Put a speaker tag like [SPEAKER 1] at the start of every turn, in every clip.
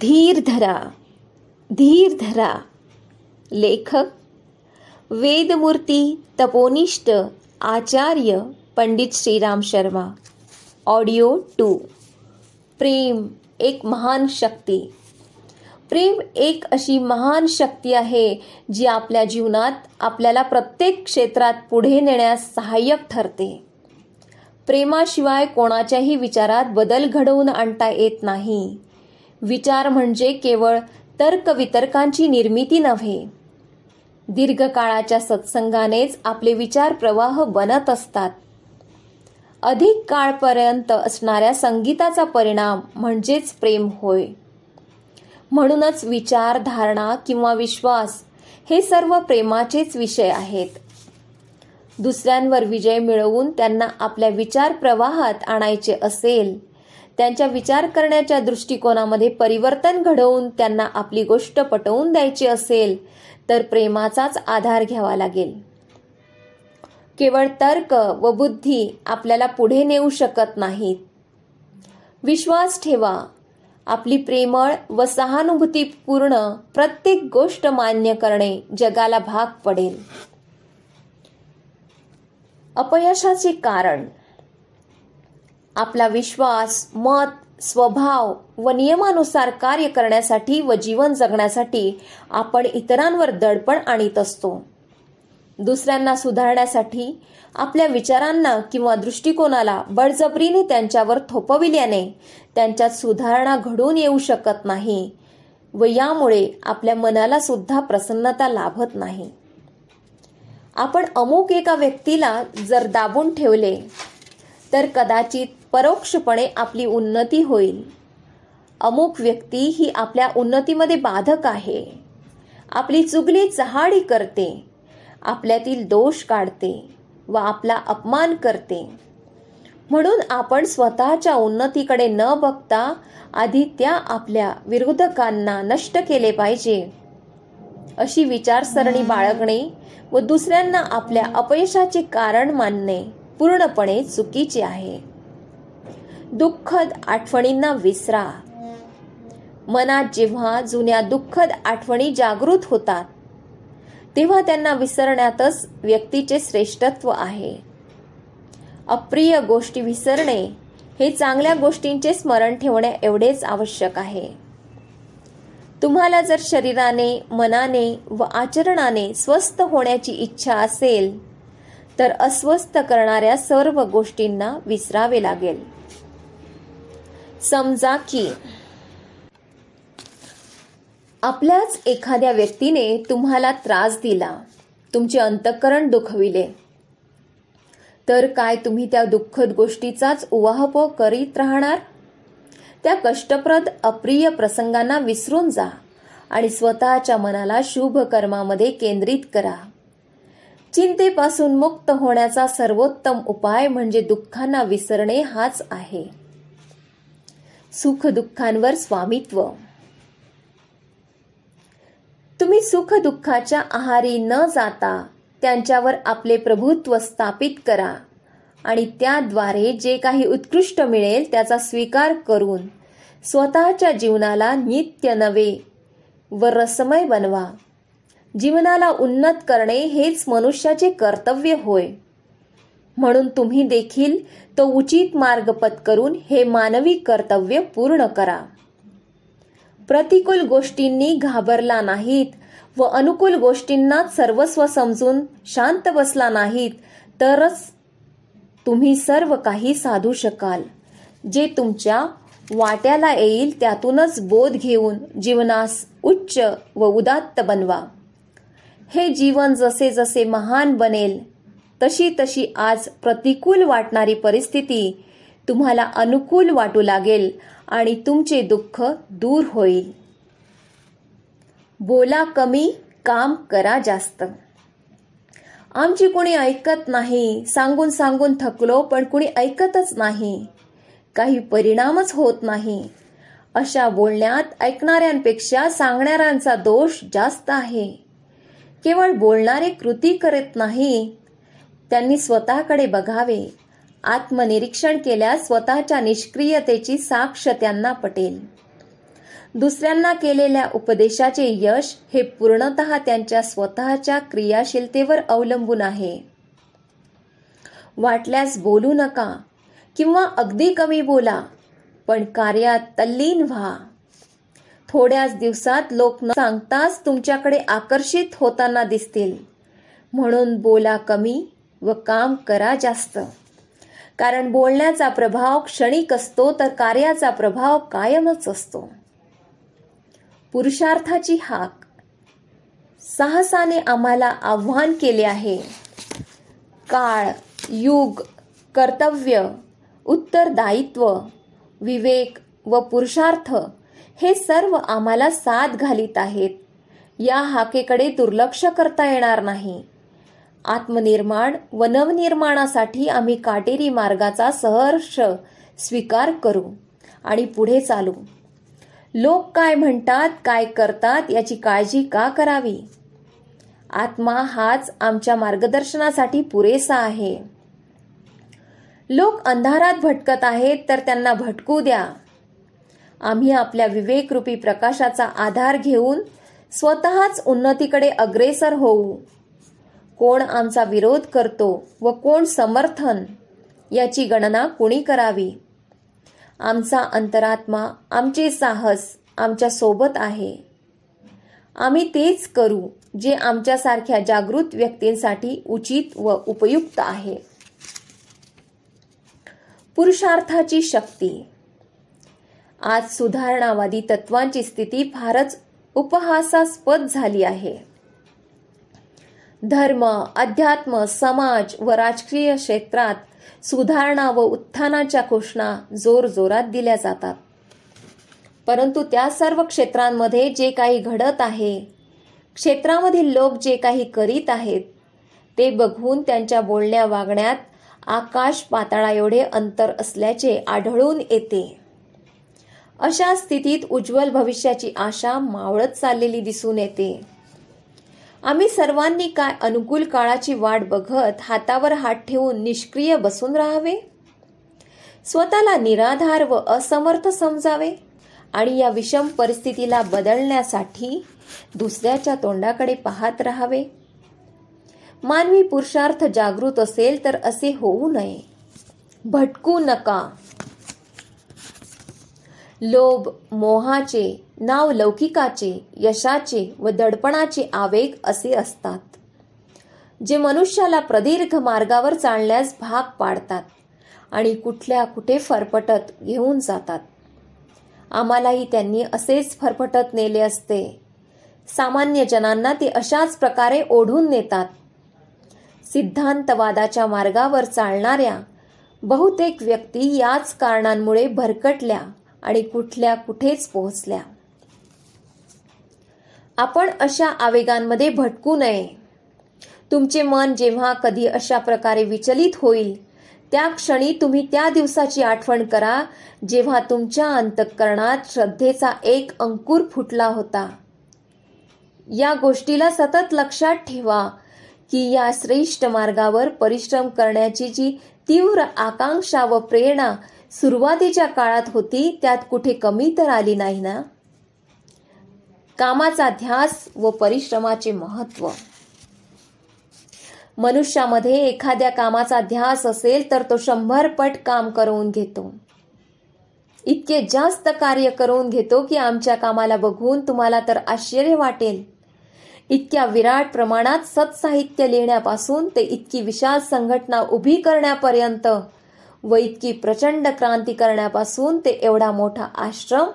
[SPEAKER 1] धीर धरा धीर धरा. लेखक वेदमूर्ती तपोनिष्ठ आचार्य पंडित श्रीराम शर्मा. Audio two. प्रेम एक महान शक्ती. प्रेम एक अशी महान शक्ती आहे जी आपल्या जीवनात आपल्याला प्रत्येक क्षेत्रात पुढे नेण्यास सहाय्यक ठरते. प्रेमाशिवाय कोणाच्याही विचारात बदल घडवून आणता येत नाही. विचार म्हणजे केवळ तर्कवितर्कांची निर्मिती नव्हे. दीर्घकाळाच्या सत्संगानेच आपले विचार प्रवाह बनत असतात. अधिक काळपर्यंत असणाऱ्या संगीताचा परिणाम म्हणजेच प्रेम होय. म्हणूनच विचार धारणा किंवा विश्वास हे सर्व प्रेमाचेच विषय आहेत. दुसऱ्यांवर विजय मिळवून त्यांना आपल्या विचार प्रवाहात आणायचे असेल त्यांच्या विचार करण्याच्या दृष्टिकोनामध्ये परिवर्तन घडवून त्यांना आपली गोष्ट पटवून द्यायची असेल तर प्रेमाचाच आधार घ्यावा लागेल. केवळ तर्क व बुद्धी आपल्याला पुढे नेऊ शकत नाहीत. विश्वास ठेवा. आपली प्रेमळ व सहानुभूतीपूर्ण प्रत्येक गोष्ट मान्य करणे जगाला भाग पडेल. अपयशाचे कारण आपला विश्वास मत स्वभाव व नियमानुसार कार्य करण्यासाठी व जीवन जगण्यासाठी आपण इतरांवर दडपण आणीत असतो. दुसऱ्यांना सुधारण्यासाठी आपल्या विचारांना किंवा दृष्टिकोनाला बळजबरीने त्यांच्यावर थोपविल्याने त्यांच्यात सुधारणा घडून येऊ शकत नाही व यामुळे आपल्या मनाला सुद्धा प्रसन्नता लाभत नाही. आपण अमुक एका व्यक्तीला जर दाबून ठेवले तर कदाचित परोक्षपणे आपली उन्नती होईल. अमुक व्यक्ती ही आपल्या उन्नतीमध्ये बाधक आहे. आपली चुगली चहाडी करते. आपल्यातील दोष काढते व आपला अपमान करते. म्हणून आपण स्वतःच्या उन्नतीकडे न बघता आधी त्या आपल्या विरोधकांना नष्ट केले पाहिजे. अशी विचारसरणी बाळगणे व दुसऱ्यांना आपल्या अपयशाचे कारण मानणे पूर्णपणे चुकीचे आहे. दुःखद आठवणींना विसरा. मनात जेव्हा जुन्या दुःखद आठवणी जागृत होतात तेव्हा त्यांना विसरण्यातच व्यक्तीचे श्रेष्ठत्व आहे. अप्रिय गोष्टी विसरणे हे चांगल्या गोष्टींचे स्मरण ठेवणे एवढेच आवश्यक आहे. तुम्हाला जर शरीराने मनाने व आचरणाने स्वस्थ होण्याची इच्छा असेल तर अस्वस्थ करणाऱ्या सर्व गोष्टींना विसरावे लागेल. समजा की आपल्याच एखाद्या व्यक्तीने तुम्हाला त्रास दिला तुमचे अंतःकरण दुखविले तर काय तुम्ही त्या दुःखद गोष्टीचाच उवाहपोह करीत राहणार? त्या कष्टप्रद अप्रिय प्रसंगांना विसरून जा आणि स्वतःच्या मनाला शुभ कर्मामध्ये केंद्रित करा. चिंतेपासून मुक्त होण्याचा सर्वोत्तम उपाय म्हणजे दुःखांना विसरणे हाच आहे. सुख दुःखांवर स्वामित्व. तुम्ही सुख दुःखाच्या आहारी न जाता त्यांच्यावर आपले प्रभुत्व स्थापित करा आणि त्याद्वारे जे काही उत्कृष्ट मिळेल त्याचा स्वीकार करून स्वतःच्या जीवनाला नित्य नवे व रसमय बनवा. जीवनाला उन्नत करणे हेच मनुष्याचे कर्तव्य होय. म्हणून तुम्ही देखील तो उचित मार्ग पत्करून हे मानवी कर्तव्य पूर्ण करा. प्रतिकूल गोष्टींनी घाबरला नाहीत व अनुकूल गोष्टींना सर्वस्व समजून शांत बसला नाहीत तरच तुम्ही सर्व काही साधू शकाल. जे तुमच्या वाट्याला येईल त्यातूनच बोध घेऊन जीवनास उच्च व उदात्त बनवा. हे जीवन जसे जसे महान बनेल तशी तशी आज प्रतिकूल वाटणारी परिस्थिती तुम्हाला अनुकूल वाटू लागेल आणि तुमचे दुःख दूर होईल. बोला कमी काम करा जास्त. आमची कुणी ऐकत नाही सांगून सांगून थकलो पण कुणी ऐकतच नाही. काही परिणामच होत नाही. अशा बोलण्यात ऐकणाऱ्यांपेक्षा सांगणाऱ्यांचा दोष जास्त आहे. केवळ बोलणारे कृती करत नाही त्यांनी स्वतःकडे बघावे. आत्मनिरीक्षण केल्यास स्वतःच्या निष्क्रियतेची साक्ष त्यांना पटेल. दुसऱ्यांना केलेल्या उपदेशाचे यश हे पूर्णत त्यांच्या स्वतःच्या क्रियाशीलतेवर अवलंबून आहे. वाटल्यास बोलू नका किंवा अगदी कमी बोला पण कार्यात तल्लीन व्हा. थोड्याच दिवसात लोक न सांगताच तुमच्याकडे आकर्षित होताना दिसतील. म्हणून बोला कमी व काम करा जास्त. कारण बोलण्याचा प्रभाव क्षणिक असतो तर कार्याचा प्रभाव कायमच असतो. पुरुषार्थाची हाक. साहसाने आम्हाला आव्हान केले आहे. काळ युग कर्तव्य उत्तरदायित्व विवेक व पुरुषार्थ हे सर्व आम्हाला साथ घालीत आहेत. या हाकेकडे दुर्लक्ष करता येणार नाही. आत्मनिर्माण व नवनिर्माणासाठी आम्ही काटेरी मार्गाचा सहर्ष स्वीकार करू आणि पुढे चालू. लोक काय म्हणतात काय करतात याची काळजी का करावी? आत्मा हाच आमच्या मार्गदर्शनासाठी पुरेसा आहे. लोक अंधारात भटकत आहेत तर त्यांना भटकू द्या. आम्ही आपल्या विवेकरूपी प्रकाशाचा आधार घेऊन स्वतःच उन्नतीकडे अग्रेसर होऊ. कोण आमचा विरोध करतो व कोण समर्थन याची गणना कुणी करावी? आमचा अंतरात्मा आमचे साहस आमच्यासोबत आहे. आम्ही तेच करू जे आमच्यासारख्या जागृत व्यक्तींसाठी उचित व उपयुक्त आहे. पुरुषार्थाची शक्ती. आज सुधारणावादी तत्वांची स्थिती फारच उपहासास्पद झाली आहे. धर्म अध्यात्म समाज व राजकीय क्षेत्रात सुधारणा व उत्थानाच्या घोषणा जोर जोरात दिल्या जातात. परंतु त्या सर्व क्षेत्रांमध्ये जे काही घडत आहे क्षेत्रामधील लोक जे काही करीत आहेत ते बघून त्यांच्या बोलण्या वागण्यात आकाश पाताळा एवढे अंतर असल्याचे आढळून येते. अशा स्थितीत उज्ज्वल भविष्याची आशा मावळत चाललेली दिसून येते. आम्ही सर्वांनी काय अनुकूल काळाची वाट बघत हातावर हात ठेवून निष्क्रिय बसून राहावे? स्वतःला निराधार व असमर्थ समजावे? आणि या विषम परिस्थितीला बदलण्यासाठी दुसऱ्याच्या तोंडाकडे पाहत राहावे? मानवी पुरुषार्थ जागृत असेल तर असे होऊ नये. भटकू नका. लोभ मोहाचे नाव लौकिकाचे यशाचे व दडपणाचे आवेग असे असतात. जे मनुष्याला प्रदीर्घ मार्गावर चालण्यास भाग पाडतात आणि कुठल्या कुठे फरफटत घेऊन जातात. आम्हालाही त्यांनी असेच फरफटत नेले असते. सामान्य जनांना ते अशाच प्रकारे ओढून नेतात. सिद्धांतवादाच्या मार्गावर चालणाऱ्या बहुतेक व्यक्ती याच कारणांमुळे भरकटल्या आणि कुठल्या कुठेच पोहोचल्या. आपण अशा आवेगांमध्ये भटकू नये. तुमचे मन जेव्हा कधी अशा प्रकारे विचलित होईल त्या क्षणी तुम्ही त्या दिवसाची आठवण करा जेव्हा तुमच्या अंतःकरणात श्रद्धेचा एक अंकुर फुटला होता. या गोष्टीला सतत लक्षात ठेवा की या श्रेष्ठ मार्गावर परिश्रम करण्याची जी तीव्र आकांक्षा व प्रेरणा सुरुवातीच्या काळात होती त्यात कुठे कमी तर आली नाही ना? कामाचा ध्यास व परिश्रमाचे महत्त्व. मनुष्यामध्ये एखाद्या कामाचा ध्यास असेल तर तो शंभर पट काम करून घेतो. इतके जास्त कार्य करून घेतो की आमच्या कामाला बघून तुम्हाला तर आश्चर्य वाटेल. इतक्या विराट प्रमाणात सत्साहित्य लिहिण्यापासून ते इतकी विशाल संघटना उभी करण्यापर्यंत व इतकी प्रचंड क्रांती करण्यापासून ते एवढा मोठा आश्रम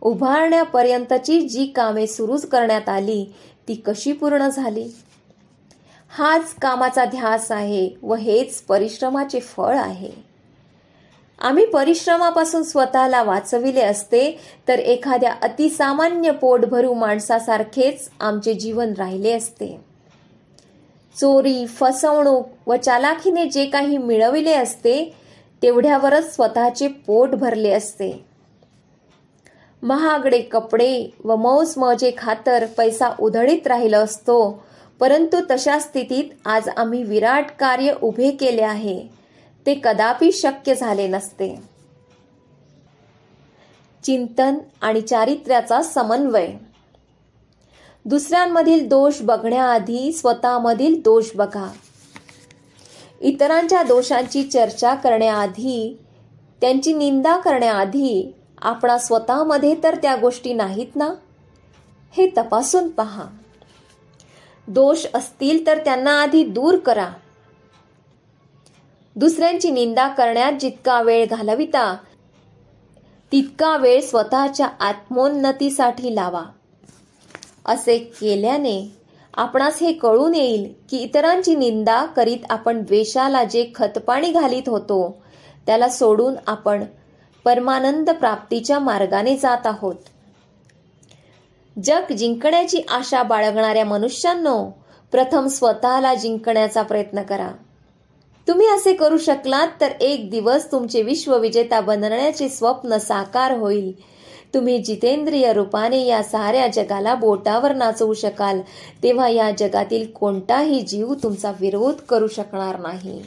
[SPEAKER 1] उभारण्यापर्यंतची जी कामे सुरू करण्यात आली ती कशी पूर्ण झाली? हाच कामाचा ध्यास आहे व हेच परिश्रमाचे फळ आहे. आम्ही परिश्रमापासून स्वतःला वाचविले असते तर एखाद्या अतिसामान्य पोटभरू माणसासारखेच आमचे जीवन राहिले असते. चोरी फसवणूक व चालाखीने जे काही मिळविले असते तेवढ्यावरच स्वतःचे पोट भरले असते. महागडे कपडे व मौज मजे खातर पैसा उधळीत राहिला असतो परंतु तशा स्थितीत आज आम्ही विराट कार्य उभे केले आहे. ते कदापि शक्य झाले नसते. चिंतन आणि चारित्र्याचा समन्वय. दुसऱ्यांमधील दोष बघण्याआधी स्वतःमधील दोष बघा. इतरांच्या दोषांची चर्चा करण्याआधी त्यांची निंदा करण्याआधी आपणा स्वतःमध्ये तर त्या गोष्टी नाहीत ना? हे तपासून पहा. दोष असतील तर त्यांना आधी दूर करा. दुसऱ्यांची निंदा करण्यात जितका वेळ घालविता तितका वेळ स्वतःच्या आत्मोन्नतीसाठी लावा. असे केल्याने आपणास हे कळून येईल की इतरांची निंदा करीत आपण द्वेषाला जे खतपाणी घालीत होतो त्याला सोडून आपण परमानंद प्राप्तीच्या मार्गाने जात आहोत. जग जिंकण्याची आशा बाळगणाऱ्या मनुष्यांनो प्रथम स्वतःला जिंकण्याचा प्रयत्न करा. तुम्ही असे करू शकलात तर एक दिवस तुमचे विश्वविजेता बनण्याचे स्वप्न साकार होईल. तुम्ही जितेंद्रिय रूपाने या साऱ्या जगाला बोटावर नाचवू शकाल तेव्हा या जगातील कोणताही जीव तुमचा विरोध करू शकणार नाही.